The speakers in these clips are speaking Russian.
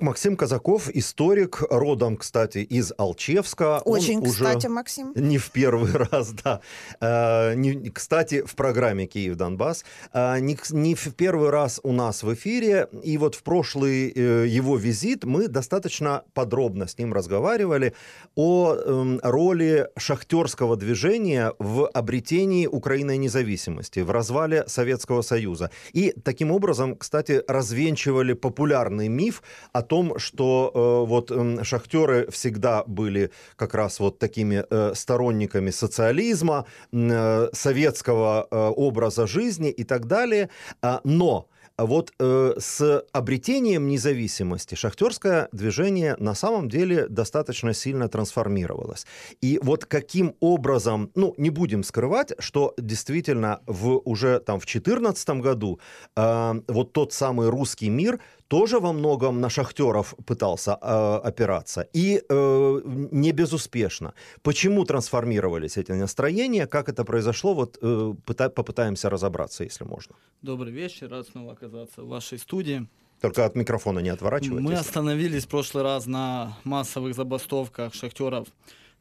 Максим Казаков, историк, родом, кстати, из Алчевска. Очень, Он кстати, уже Максим. Не в первый раз, да. Э, не, кстати, в программе «Киев-Донбасс». Э, не, не в первый раз у нас в эфире. И вот в прошлый э, его визит мы достаточно подробно с ним разговаривали о э, роли шахтерского движения в обретении Украины независимости, в развале Советского Союза. И таким образом, кстати, развенчивали популярный миф о том, что э, вот э, шахтеры всегда были как раз вот такими э, сторонниками социализма, э, советского э, образа жизни и так далее. А, но вот э, с обретением независимости шахтерское движение на самом деле достаточно сильно трансформировалось. И вот каким образом, ну, не будем скрывать, что действительно в, уже там в 2014 году э, вот тот самый русский мир тоже во многом на шахтеров пытался э, опираться, и э, не безуспешно. Почему трансформировались эти настроения, как это произошло, вот э, пыта, попытаемся разобраться, если можно. Добрый вечер, рад снова оказаться в вашей студии. Только от микрофона не отворачивайтесь. Мы остановились в прошлый раз на массовых забастовках шахтеров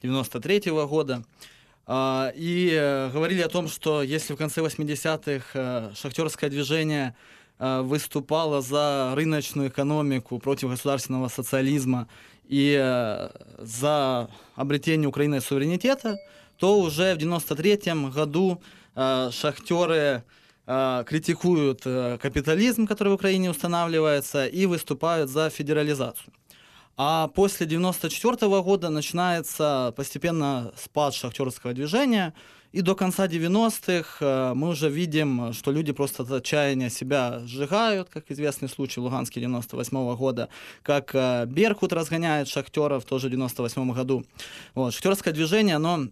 93 -го года. А, и э, говорили о том, что если в конце 80-х э, шахтерское движение выступала за рыночную экономику, против государственного социализма и э, за обретение Украины суверенитета, то уже в 1993 году э, шахтеры критикуют капитализм, который в Украине устанавливается, и выступают за федерализацию. А после 1994 года начинается постепенно спад шахтерского движения – и до конца 90-х э, мы уже видим, что люди просто от отчаяния себя сжигают, как известный случай в Луганске 98 -го года, как э, Беркут разгоняет шахтеров тоже в 98 году. Вот. Шахтерское движение, оно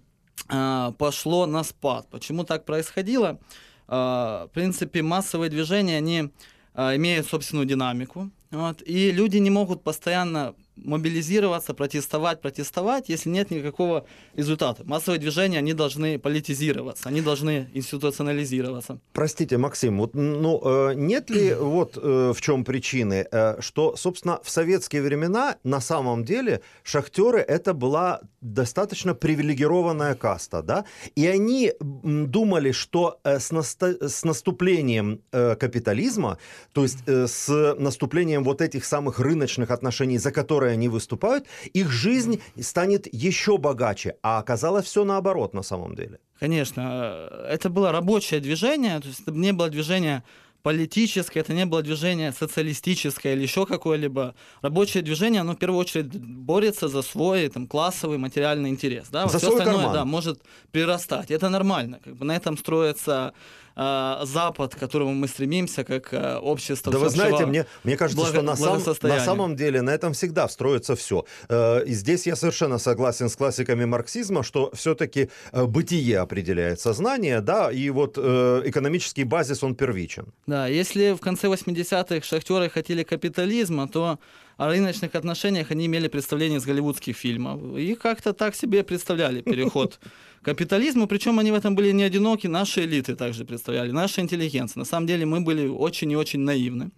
э, пошло на спад. Почему так происходило? В принципе, массовые движения, они имеют собственную динамику. Вот, и люди не могут постоянно мобилизироваться, протестовать, протестовать, если нет никакого результата. Массовые движения, они должны политизироваться, они должны институционализироваться. Простите, Максим, вот, ну, э, нет ли вот э, в чем причины, э, что, собственно, в советские времена на самом деле шахтеры это была достаточно привилегированная каста, да, и они думали, что с, наста- с наступлением капитализма, то есть с наступлением вот этих самых рыночных отношений, за которые которой они выступают, их жизнь станет еще богаче. А оказалось все наоборот на самом деле. Конечно. Это было рабочее движение, то есть это не было движение политическое, это не было движение социалистическое или еще какое-либо. Рабочее движение, оно в первую очередь борется за свой там, классовый материальный интерес. Да? За Все свой остальное карман. да, может прирастать. Это нормально. Как бы на этом строится э, Запад, к которому мы стремимся, как э, общество. Да вы знаете, мне, мне кажется, благо, что на, сам, на самом деле на этом всегда строится все. Э, и здесь я совершенно согласен с классиками марксизма, что все-таки э, бытие определяет сознание, да, и вот э, экономический базис, он первичен. Да, если в конце 80-х шахтеры хотели капитализма, то о рыночных отношениях они имели представление из голливудских фильмов. И как-то так себе представляли переход к капитализму. Причем они в этом были не одиноки, наши элиты также представляли, наша интеллигенция. На самом деле мы были очень и очень наивны.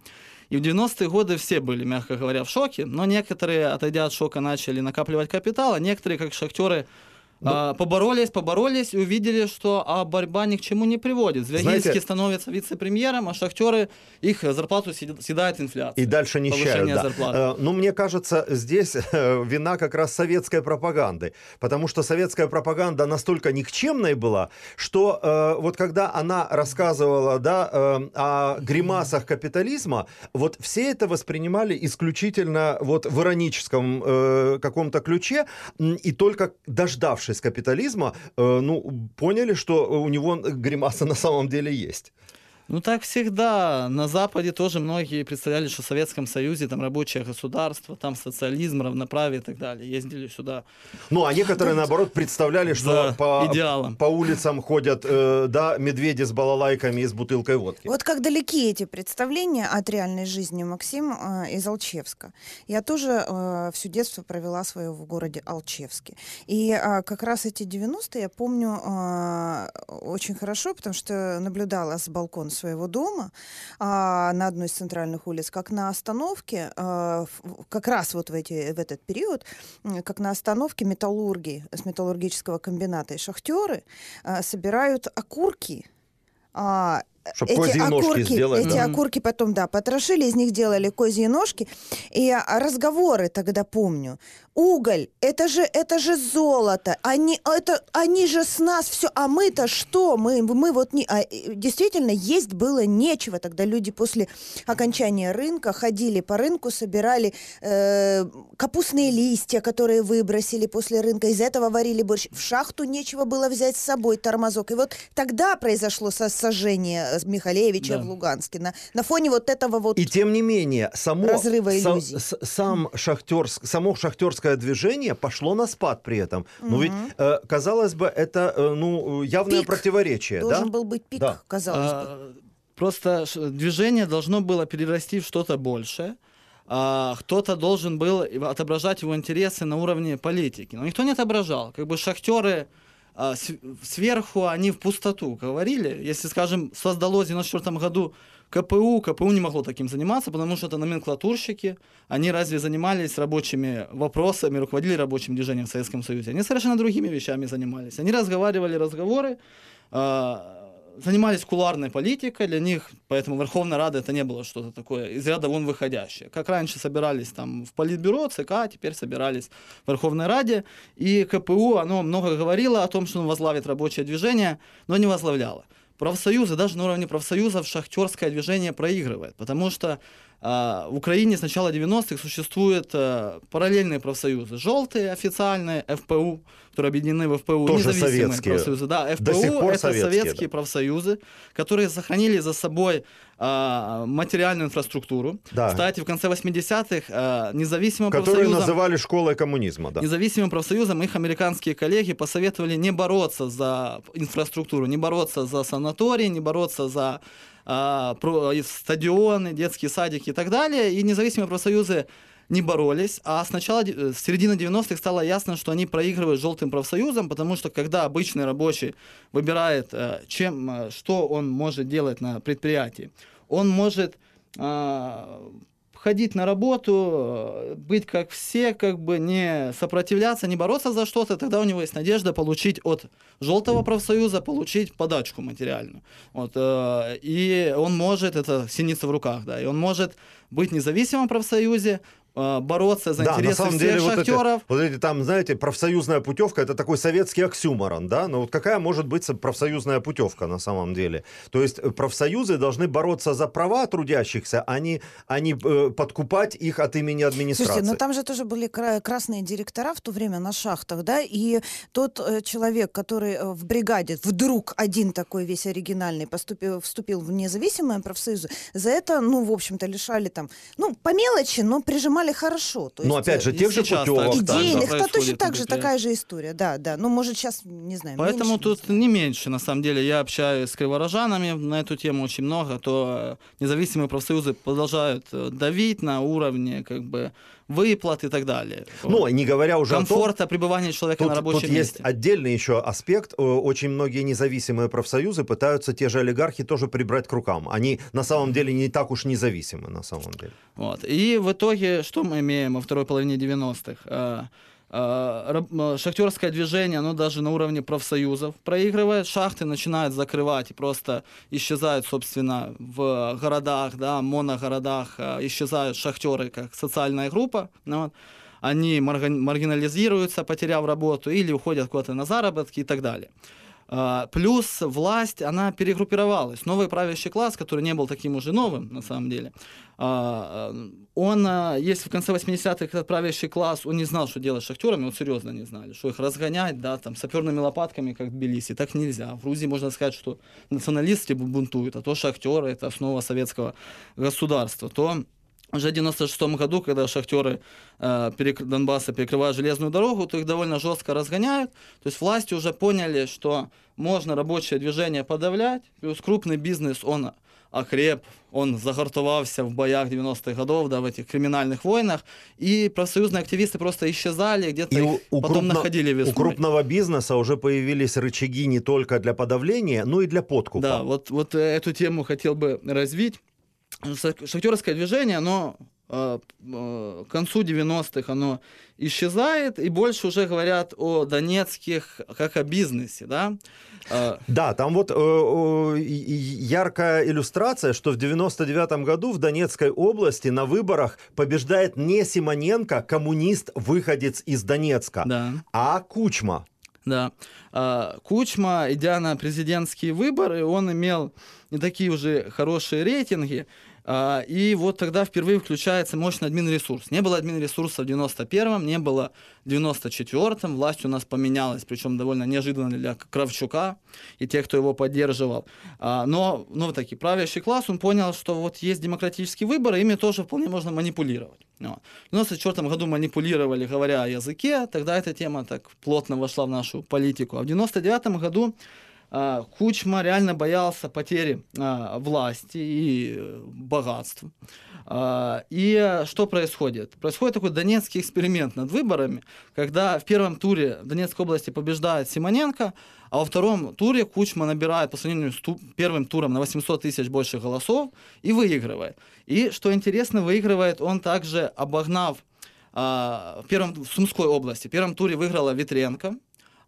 И в 90-е годы все были, мягко говоря, в шоке, но некоторые, отойдя от шока, начали накапливать капитал, а некоторые, как шахтеры, ну, а, поборолись, поборолись увидели, что а борьба ни к чему не приводит. Звягинский становится вице-премьером, а шахтеры, их зарплату съедает инфляция. И дальше нищают, да. Зарплаты. Э, ну, мне кажется, здесь э, вина как раз советской пропаганды. Потому что советская пропаганда настолько никчемной была, что э, вот когда она рассказывала да, о гримасах капитализма, вот все это воспринимали исключительно вот в ироническом каком-то ключе, и только дождавшись из капитализма, э, ну, поняли, что у него гримаса на самом деле есть. Ну, так всегда. На Западе тоже многие представляли, что в Советском Союзе там рабочее государство, там социализм, равноправие и так далее. Ездили сюда. Ну, а некоторые, наоборот, представляли, что по, идеалом. по улицам ходят, э, да, медведи с балалайками и с бутылкой водки. Вот как далеки эти представления от реальной жизни, Максим, э, из Алчевска. Я тоже э, все детство провела свое в городе Алчевске. И э, как раз эти 90-е я помню э, очень хорошо, потому что наблюдала с балкона своего дома а, на одной из центральных улиц, как на остановке, а, как раз вот в, эти, в этот период, как на остановке металлурги с металлургического комбината. И шахтеры а, собирают окурки а, чтобы эти окурки, сделать. Эти да. окурки потом, да, потрошили, из них делали козьи ножки. И разговоры тогда помню уголь, это же, это же золото, они, это, они же с нас все, а мы-то что? Мы, мы вот не... А, действительно, есть было нечего. Тогда люди после окончания рынка ходили по рынку, собирали э, капустные листья, которые выбросили после рынка, из этого варили борщ. В шахту нечего было взять с собой тормозок. И вот тогда произошло сожжение Михалевича да. в Луганске. На, на фоне вот этого вот И тем не менее, само, разрыва иллюзий. Сам, сам шахтерск, само шахтерское движение пошло на спад при этом. Угу. Ну ведь, э, казалось бы, это э, ну, явное пик. противоречие. Должен да? был быть пик, да. казалось а, бы. Просто движение должно было перерасти в что-то большее. А, кто-то должен был отображать его интересы на уровне политики. Но никто не отображал. Как бы шахтеры сверху, они в пустоту говорили. Если, скажем, создалось в 1994 году КПУ, КПУ не могло таким заниматься, потому что это номенклатурщики. Они разве занимались рабочими вопросами, руководили рабочим движением в Советском Союзе? Они совершенно другими вещами занимались. Они разговаривали разговоры, э, занимались куларной политикой, для них, поэтому Верховная Рада это не было что-то такое из ряда вон выходящее. Как раньше собирались там в Политбюро, ЦК, теперь собирались в Верховной Раде, и КПУ, оно много говорило о том, что он возглавит рабочее движение, но не возглавляло профсоюзы, даже на уровне профсоюзов шахтерское движение проигрывает, потому что а, в Украине с начала 90-х существуют а, параллельные профсоюзы. Желтые официальные, ФПУ, которые объединены в ФПУ, Тоже независимые советские. профсоюзы. Да, ФПУ это советские, советские да. профсоюзы, которые сохранили за собой а, материальную инфраструктуру. Да. Кстати, в конце 80-х а, независимым Которые профсоюзом... называли школой коммунизма. Да. Независимым профсоюзом их американские коллеги посоветовали не бороться за инфраструктуру, не бороться за санатории, не бороться за а, стадионы, детские садики и так далее. И независимые профсоюзы не боролись, а с начала, с середины 90-х стало ясно, что они проигрывают желтым профсоюзам, потому что когда обычный рабочий выбирает, э, чем, э, что он может делать на предприятии, он может а, ходить на работу, э, быть как все, как бы не сопротивляться, не бороться за что-то, тогда у него есть надежда получить от желтого профсоюза, получить подачку материальную. Вот, э, и он может, это синица в руках, да, и он может быть независимым в профсоюзе, бороться за да, интересы на самом всех деле, шахтеров. Вот эти, вот эти там, знаете, профсоюзная путевка это такой советский оксюморон, да? Но вот какая может быть профсоюзная путевка на самом деле? То есть э, профсоюзы должны бороться за права трудящихся, а не, а не э, подкупать их от имени администрации. Слушайте, но там же тоже были красные директора в то время на шахтах, да? И тот человек, который в бригаде вдруг один такой весь оригинальный поступил, вступил в независимые профсоюзы, за это, ну, в общем-то, лишали там, ну, по мелочи, но прижимали понимали хорошо. То есть, Но опять же, тех же путевок. Идейных, это точно так же, такая же история, да, да. Ну, может, сейчас, не знаю, Поэтому меньше, тут не меньше, на самом деле. Я общаюсь с криворожанами на эту тему очень много, то независимые профсоюзы продолжают э, давить на уровне, как бы, выплат и так далее. Ну, не говоря уже Комфорта о том, пребывания человека тут, на рабочем тут месте. есть отдельный еще аспект. Э, очень многие независимые профсоюзы пытаются те же олигархи тоже прибрать к рукам. Они на самом деле не так уж независимы на самом деле. Вот. И в итоге что мы имеем во второй половине 90-х? А, шахтерское движение, оно даже на уровне профсоюзов проигрывает, шахты начинают закрывать и просто исчезают, собственно, в городах, да, моногородах, а, исчезают шахтеры как социальная группа, ну вот, они маргинализируются, потеряв работу, или уходят куда-то на заработки и так далее. Плюс власть, она перегруппировалась. Новый правящий класс, который не был таким уже новым, на самом деле, а, он, а, если в конце 80-х этот правящий класс, он не знал, что делать с шахтерами, вот серьезно не знали, что их разгонять, да, там, саперными лопатками, как в Тбилиси, так нельзя. В Грузии можно сказать, что националисты бунтуют, а то шахтеры, это основа советского государства, то уже в 96 году, когда шахтеры э, перек... Донбасса перекрывают железную дорогу, то их довольно жестко разгоняют. То есть власти уже поняли, что можно рабочее движение подавлять, плюс крупный бизнес, он окреп, он загортовался в боях 90-х годов, да, в этих криминальных войнах, и профсоюзные активисты просто исчезали, где-то И у, у потом крупно- находили весной. у крупного бизнеса уже появились рычаги не только для подавления, но и для подкупа. Да, вот, вот э, эту тему хотел бы развить. Ша- Шахтерское движение, оно э, э, к концу 90-х оно исчезает, и больше уже говорят о донецких как о бизнесе, да. Э, Да, там вот яркая иллюстрация, что в 99 году в Донецкой области на выборах побеждает не Симоненко, коммунист, выходец из Донецка, Да. а Кучма. Да. Кучма, идя на президентские выборы, он имел не такие уже хорошие рейтинги. А, И вот тогда впервые включается мощный админресурс. Не было админресурса в 91-м, не было в 94-м. Власть у нас поменялась, причем довольно неожиданно для Кравчука и тех, кто его поддерживал. А, Но, вот таки, правящий класс, он понял, что вот есть демократические выборы, ими тоже вполне можно манипулировать. Вот. В 94 году манипулировали, говоря о языке, тогда эта тема так плотно вошла в нашу политику. А в 99 году Кучма реально боялся потери а, власти и э, богатств. А, И что происходит? Происходит такой донецкий эксперимент над выборами, когда в первом туре Донецкой области побеждает Симоненко, а во втором туре Кучма набирает по сравнению с ту- первым туром на 800 тысяч больше голосов и выигрывает. И, что интересно, выигрывает он также, обогнав а, в, первом, в Сумской области. В первом туре выиграла Витренко,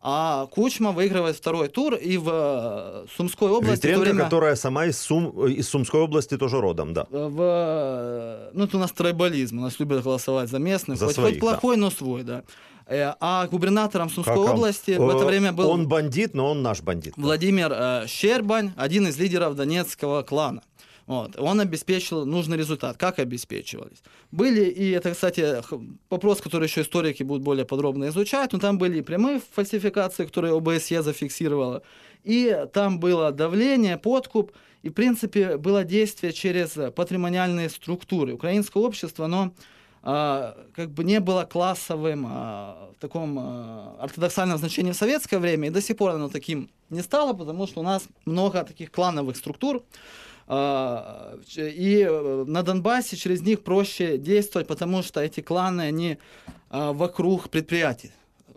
а Кучма выигрывает второй тур, и в э, Сумской области... в то Витренко, время- которая сама из, Сум, из Сумской области тоже родом, да. в, э, ну, это у нас трайбализм, у нас любят голосовать за местных, За хоть, своих, хоть плохой, но свой, да. Э, А губернатором Сумской Как он? области в это Э, время был Он бандит, но он наш бандит. Владимир э, Щербань, один из лидеров донецкого клана. Вот. Он обеспечил нужный результат. Как обеспечивались? Были, и это, кстати, вопрос, который еще историки будут более подробно изучать, но там были и прямые фальсификации, которые ОБСЕ зафиксировала, и там было давление, подкуп, и, в принципе, было действие через патримониальные структуры. Украинское общество, оно а, как бы не было классовым а, в таком а, ортодоксальном значении в советское время, и до сих пор оно таким не стало, потому что у нас много таких клановых структур, и э, на Донбассе через них проще действовать, потому что эти кланы, они а, вокруг предприятий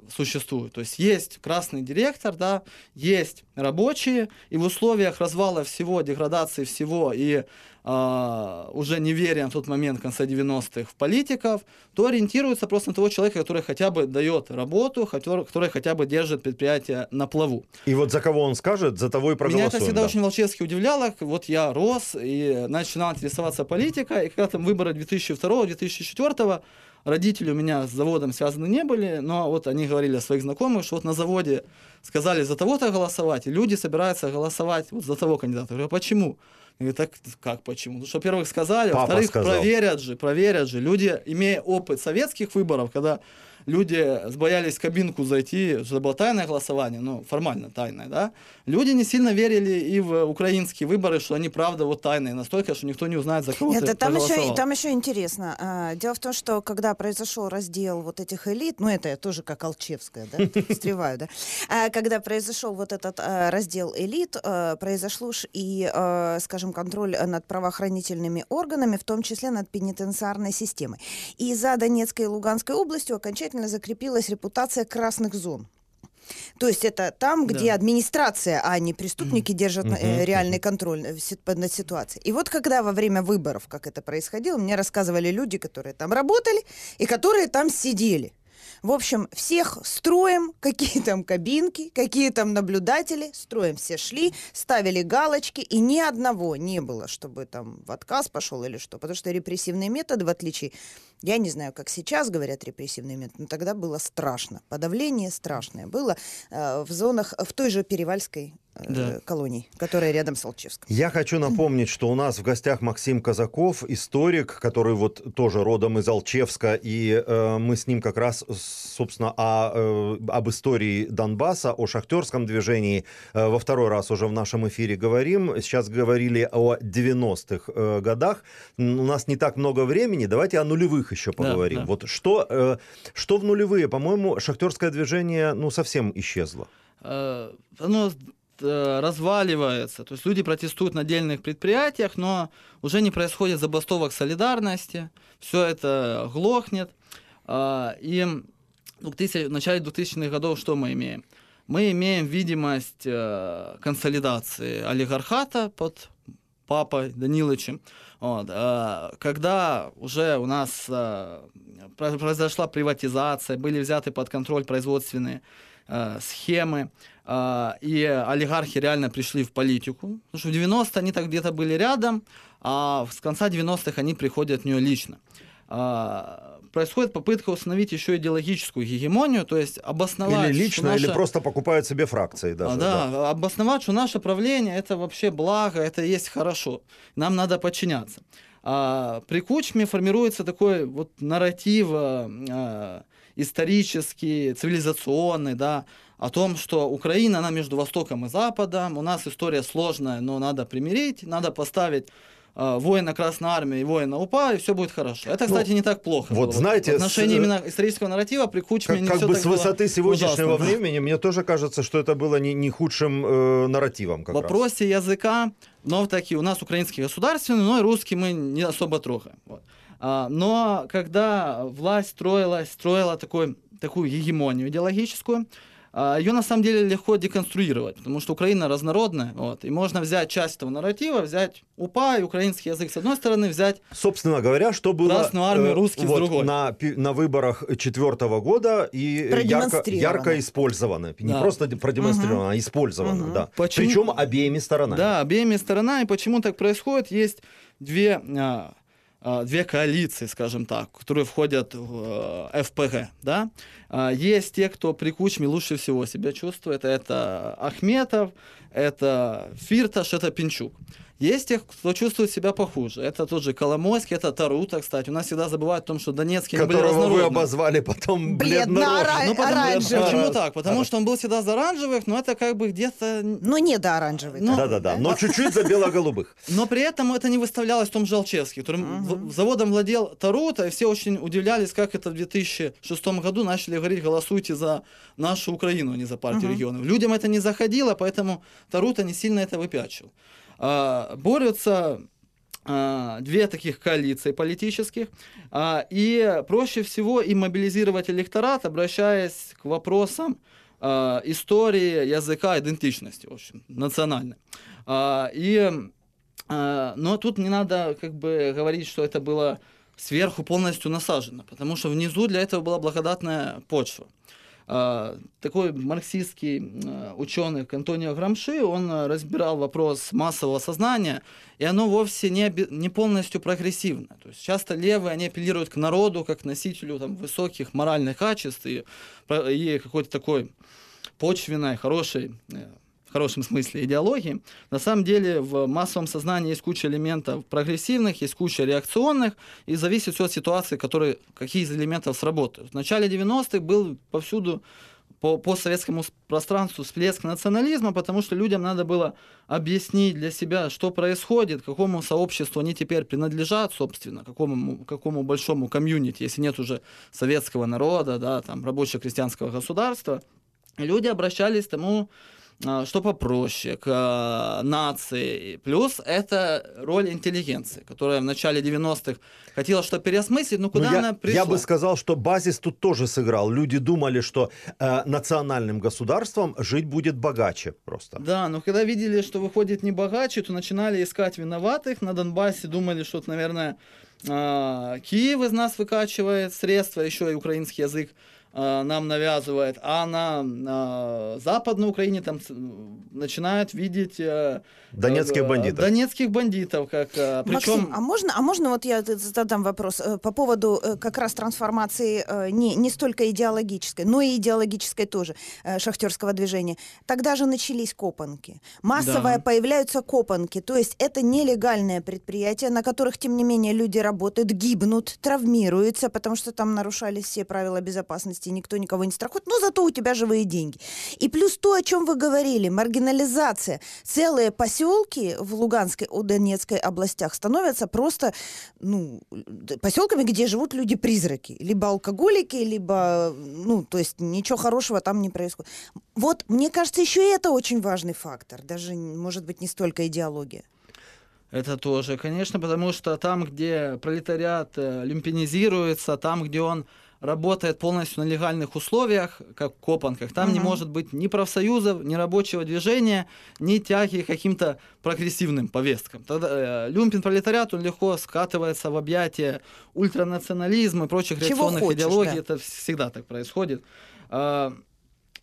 существуют. То есть есть красный директор, да, есть рабочие, и в условиях развала всего, деградации всего и а, уже неверия на тот момент, в конце 90-х, в политиков, то ориентируются просто на того человека, который хотя бы дает работу, который, который хотя бы держит предприятие на плаву. И вот за кого он скажет, за того и проголосуем. Меня это всегда да. очень волчески удивляло. Вот я рос и начинал интересоваться политикой, и когда там выборы 2002-2004 родители у меня с заводом связаны не были, но вот они говорили о своих знакомых, что вот на заводе сказали за того-то голосовать, и люди собираются голосовать вот за того кандидата. Я говорю, а почему? Я говорю, так как почему? Ну, что, во-первых, сказали, Папа во-вторых, проверят же, проверят же. Люди, имея опыт советских выборов, когда люди боялись в кабинку зайти, что было тайное голосование, ну, формально тайное, да, люди не сильно верили и в украинские выборы, что они правда вот тайные настолько, что никто не узнает, за кого Нет, ты там еще, там еще интересно. А, Дело в том, что когда произошел раздел вот этих элит, ну это я тоже как Алчевская, да, встреваю, да, А когда произошел вот этот а, раздел элит, произошло и, скажем, контроль над правоохранительными органами, в том числе над пенитенциарной системой. И за Донецкой и Луганской областью окончательно закрепилась репутация красных зон. То есть это там, где Да. администрация, а не преступники держат Мгм, э, реальный контроль под- над ситуацией. И вот когда во время выборов, как это происходило, мне рассказывали люди, которые там работали и которые там сидели. В общем, всех строим, какие там кабинки, какие там наблюдатели, строим все шли, ставили галочки, и ни одного не было, чтобы там в отказ пошел или что. Потому что репрессивные методы, в отличие, я не знаю, как сейчас говорят репрессивные методы, но тогда было страшно. Подавление страшное было э, в зонах, в той же Перевальской Да. колонии, которая рядом с Алчевском. Я хочу напомнить, что у нас в гостях Максим Казаков, историк, который вот тоже родом из Алчевска, и э, мы с ним как раз, собственно, о, э, об истории Донбасса, о шахтерском движении э, во второй раз уже в нашем эфире говорим. Сейчас говорили о 90-х э, годах. У нас не так много времени, давайте о нулевых еще Да, поговорим. да. Вот что, э, что в нулевые? По-моему, шахтерское движение ну совсем исчезло. Э, Оно э, разваливается. То есть люди протестуют на отдельных предприятиях, но уже не происходит забастовок солидарности, все это глохнет. А, и в, 2000, в начале 2000-х годов что мы имеем? Мы имеем видимость э, консолидации олигархата под папой Даниловичем. Вот, э, когда уже у нас э, произошла приватизация, были взяты под контроль производственные э, схемы, э, и олигархи реально пришли в политику. Потому что в 90-е они так где-то были рядом, а с конца 90-х они приходят в нее лично. А, происходит попытка установить еще идеологическую гегемонию, то есть обосновать... Или лично, наша... или просто покупают себе фракции даже. А, да, да, обосновать, что наше правление это вообще благо, это есть хорошо, нам надо подчиняться. А, при Кучме формируется такой вот нарратив а, исторический, цивилизационный, да, о том, что Украина, она между Востоком и Западом, у нас история сложная, но надо примирить, надо поставить э, воина Красной Армии и воина УПА, и все будет хорошо. Это, кстати, ну, не так плохо. Вот было. знаете... В отношении с... именно исторического нарратива при Кучме как, как бы с высоты сегодняшнего ужасно. времени, мне тоже кажется, что это было не, не худшим э, нарративом. Как В вопросе раз. языка, но таки у нас украинский государственный, но и русский мы не особо трогаем. Вот. А, но когда власть строилась, строила такой, такую гегемонию идеологическую, а, ее на самом деле легко деконструировать, потому что Украина разнородная, вот, и можно взять часть этого нарратива, взять УПА и украинский язык с одной стороны, взять Собственно говоря, что было Красную армию, э, русский вот, с другой. На, на выборах четвертого года и ярко, ярко использовано. Не да. просто продемонстрировано, угу. а использовано. Угу. Да. Почему? Причем обеими сторонами. Да, обеими сторонами. Почему так происходит? Есть две а, две коалиции, скажем так, которые входят в ФПГ. Да? Есть те, кто при Кучме лучше всего себя чувствует. Это Ахметов, это Фирташ, это Пинчук. Есть тех, кто чувствует себя похуже. Это тот же Коломойский, это Тарута, кстати. У нас всегда забывают о том, что Донецкий Которого были разнородны. вы обозвали потом бледно-оранжевым. Ну, оранжевый. Почему так? Потому что он был всегда за оранжевых, но это как бы где-то... Ну, не до оранжевых. Ну, Да-да-да, но чуть-чуть за бело-голубых. Но при этом это не выставлялось в том же Алчевске, которым заводом владел Тарута, и все очень удивлялись, как это в 2006 году начали говорить, голосуйте за нашу Украину, а не за партию регионов. Людям это не заходило, поэтому Тарута не сильно это выпячивал. А, борются а, две таких коалиции политических, а, и проще всего им мобилизировать электорат, обращаясь к вопросам истории, языка, идентичности, в общем, национальной. И, но тут не надо как бы говорить, что это было сверху полностью насажено, потому что внизу для этого была благодатная почва. Такой марксистский ученый Антонио Грамши, он разбирал вопрос массового сознания, и оно вовсе не, не полностью прогрессивное. То есть часто левые, они апеллируют к народу, как к носителю там, высоких моральных качеств и, и какой-то такой почвенной, хорошей хорошем смысле идеологии. На самом деле в массовом сознании есть куча элементов прогрессивных, есть куча реакционных, и зависит все от ситуации, которые, какие из элементов сработают. В начале 90-х был повсюду по, по советскому пространству всплеск национализма, потому что людям надо было объяснить для себя, что происходит, какому сообществу они теперь принадлежат, собственно, какому, какому большому комьюнити, если нет уже советского народа, да, там, рабоче-крестьянского государства. И люди обращались к тому, что попроще, к а, нации. Плюс это роль интеллигенции, которая в начале 90-х хотела что переосмыслить, но куда но она я, пришла? Я бы сказал, что базис тут тоже сыграл. Люди думали, что э, национальным государством жить будет богаче просто. Да, но когда видели, что выходит не богаче, то начинали искать виноватых. На Донбассе думали, что, наверное, э, Киев из нас выкачивает средства, еще и украинский язык нам навязывает, а на, на Западной Украине там начинают видеть э, донецких э, бандитов. Донецких бандитов, как причем. Максим, а можно, а можно вот я задам вопрос по поводу как раз трансформации не не столько идеологической, но и идеологической тоже шахтерского движения. Тогда же начались копанки, массовое да. появляются копанки, то есть это нелегальное предприятие, на которых тем не менее люди работают, гибнут, травмируются, потому что там нарушались все правила безопасности никто никого не страхует, но зато у тебя живые деньги. И плюс то, о чем вы говорили, маргинализация. Целые поселки в Луганской, у Донецкой областях становятся просто ну, поселками, где живут люди-призраки. Либо алкоголики, либо, ну, то есть ничего хорошего там не происходит. Вот, мне кажется, еще и это очень важный фактор, даже, может быть, не столько идеология. Это тоже, конечно, потому что там, где пролетариат э, люмпинизируется, там, где он работает полностью на легальных условиях, как в Копанках, там угу. не может быть ни профсоюзов, ни рабочего движения, ни тяги к каким-то прогрессивным повесткам. Тогда э, люмпин пролетариат, он легко скатывается в объятия ультранационализма и прочих Чего реакционных хочешь, идеологий. Да. Это всегда так происходит. А,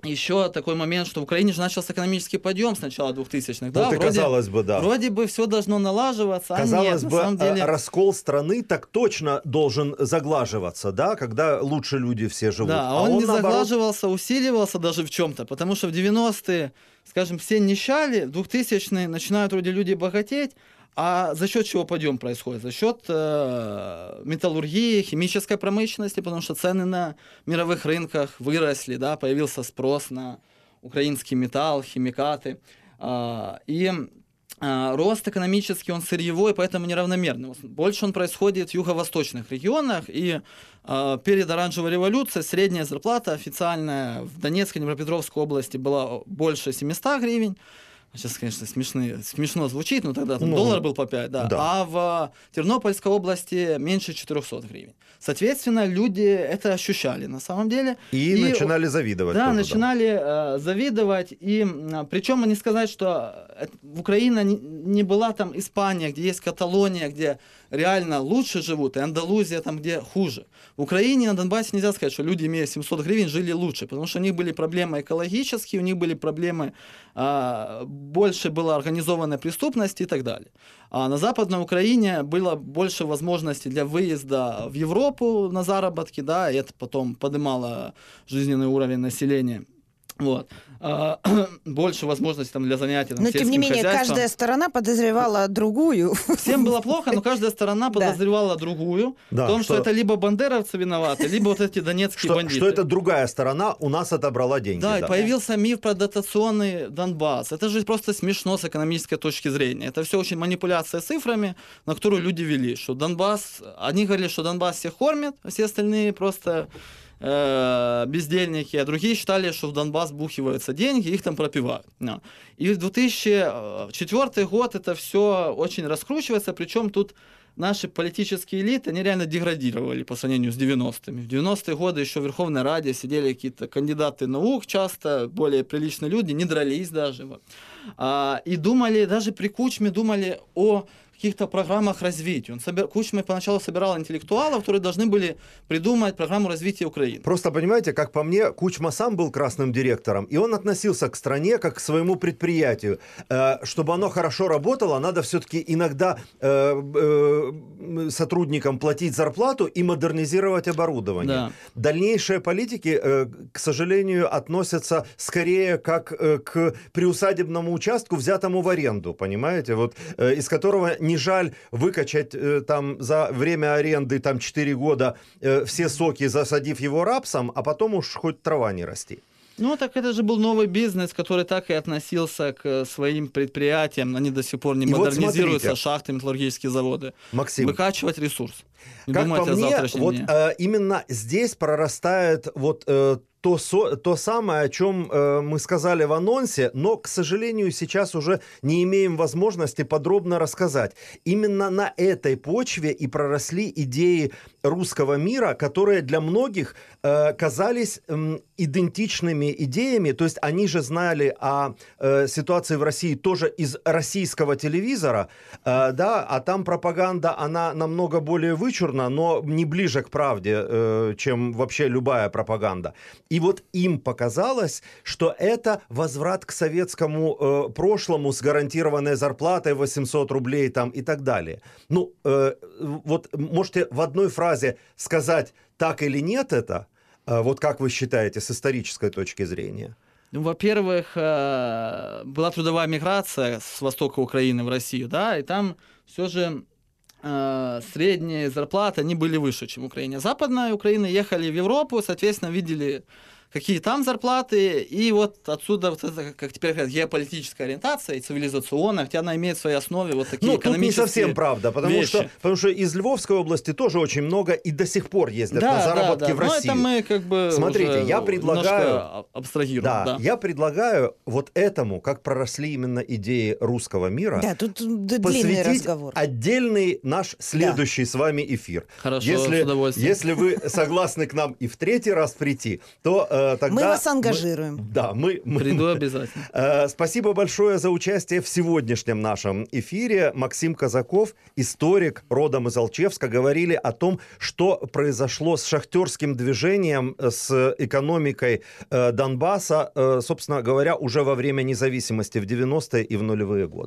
еще такой момент, что в Украине же начался экономический подъем с начала 2000-х. Да, вот и вроде, казалось бы, да. Вроде бы все должно налаживаться, казалось а нет, бы, на самом деле... раскол страны так точно должен заглаживаться, да, когда лучше люди все живут. Да, а, а он, он не наоборот... заглаживался, усиливался даже в чем-то, потому что в 90-е, скажем, все нищали, в 2000-е начинают вроде люди богатеть, а за счет чего подъем происходит? За счет э, металлургии, химической промышленности, потому что цены на мировых рынках выросли, да, появился спрос на украинский металл, химикаты. Э, и э, рост экономический, он сырьевой, поэтому неравномерный. Больше он происходит в юго-восточных регионах, и э, перед оранжевой революцией средняя зарплата официальная в Донецкой, Днепропетровской области была больше 700 гривен, Сейчас, конечно, смешно, смешно звучит, но тогда там, ну, доллар был по 5, да. да. А в Тернопольской области меньше 400 гривен. Соответственно, люди это ощущали на самом деле. И, и начинали завидовать. Да, тоже, начинали да. Э, завидовать. И причем не сказать, что Украина не, не была там Испания, где есть Каталония, где реально лучше живут, и Андалузия там, где хуже. В Украине, на Донбассе нельзя сказать, что люди, имея 700 гривен, жили лучше, потому что у них были проблемы экологические, у них были проблемы, а, больше была организованная преступность и так далее. А на Западной Украине было больше возможностей для выезда в Европу на заработки, да, и это потом поднимало жизненный уровень населения. Вот. А, больше возможностей там, для занятий там, Но, тем не менее, каждая сторона подозревала другую. Всем было плохо, но каждая сторона подозревала другую да, в том, что... что это либо бандеровцы виноваты, либо вот эти донецкие что, бандиты. Что это другая сторона у нас отобрала деньги. Да, да, и появился миф про дотационный Донбасс. Это же просто смешно с экономической точки зрения. Это все очень манипуляция цифрами, на которую люди вели. Что Донбасс... Они говорили, что Донбасс всех кормит, а все остальные просто э, бездельники, а другие считали, что в Донбасс бухиваются деньги, их там пропивают. И в 2004 год это все очень раскручивается, причем тут наши политические элиты, они реально деградировали по сравнению с 90-ми. В 90-е годы еще в Верховной Раде сидели какие-то кандидаты наук, часто более приличные люди, не дрались даже. А, и думали, даже при Кучме думали о каких-то программах развития. Он собер... Кучма поначалу собирал интеллектуалов, которые должны были придумать программу развития Украины. Просто понимаете, как по мне, Кучма сам был красным директором, и он относился к стране как к своему предприятию. Э, чтобы оно хорошо работало, надо все-таки иногда э, э, сотрудникам платить зарплату и модернизировать оборудование. Да. Дальнейшие политики, к сожалению, относятся скорее как к приусадебному участку, взятому в аренду, понимаете, вот из которого не жаль выкачать э, там за время аренды там 4 года э, все соки, засадив его рапсом, а потом уж хоть трава не расти. Ну, так это же был новый бизнес, который так и относился к своим предприятиям. Они до сих пор не и модернизируются, вот шахты, металлургические заводы. Максим. Выкачивать ресурс. Не как по мне, вот э, именно здесь прорастает вот э, то, со, то самое, о чем э, мы сказали в анонсе, но, к сожалению, сейчас уже не имеем возможности подробно рассказать. Именно на этой почве и проросли идеи русского мира, которые для многих э, казались э, идентичными идеями. То есть они же знали о э, ситуации в России тоже из российского телевизора, э, да, а там пропаганда, она намного более вычурна, но не ближе к правде, э, чем вообще любая пропаганда. И вот им показалось, что это возврат к советскому э, прошлому с гарантированной зарплатой 800 рублей там и так далее. Ну, э, вот можете в одной фразе сказать, так или нет это, э, вот как вы считаете с исторической точки зрения? Ну, во-первых, э, была трудовая миграция с востока Украины в Россию, да, и там все же средние зарплаты, они были выше, чем в Украине. Западная Украина ехали в Европу, соответственно, видели какие там зарплаты, и вот отсюда вот это, как теперь говорят, геополитическая ориентация и цивилизационная, хотя она имеет в своей основе вот такие ну, тут не совсем правда, потому вещи. что, потому что из Львовской области тоже очень много и до сих пор ездят да, на заработки да, да. в Россию. Но это мы как бы Смотрите, я предлагаю... абстрагируем. Да, да, я предлагаю вот этому, как проросли именно идеи русского мира, да, тут длинный разговор. отдельный наш следующий да. с вами эфир. Хорошо, если, с удовольствием. Если вы согласны к нам и в третий раз прийти, то э, тогда... Мы вас ангажируем. Мы, да, мы... мы Приду обязательно. Э, спасибо большое за участие в сегодняшнем нашем эфире. Максим Казаков, историк родом из Алчевска, говорили о том, что произошло с шахтерским движением, с экономикой э, Донбасса, э, собственно говоря, уже во время независимости в 90-е и в нулевые годы.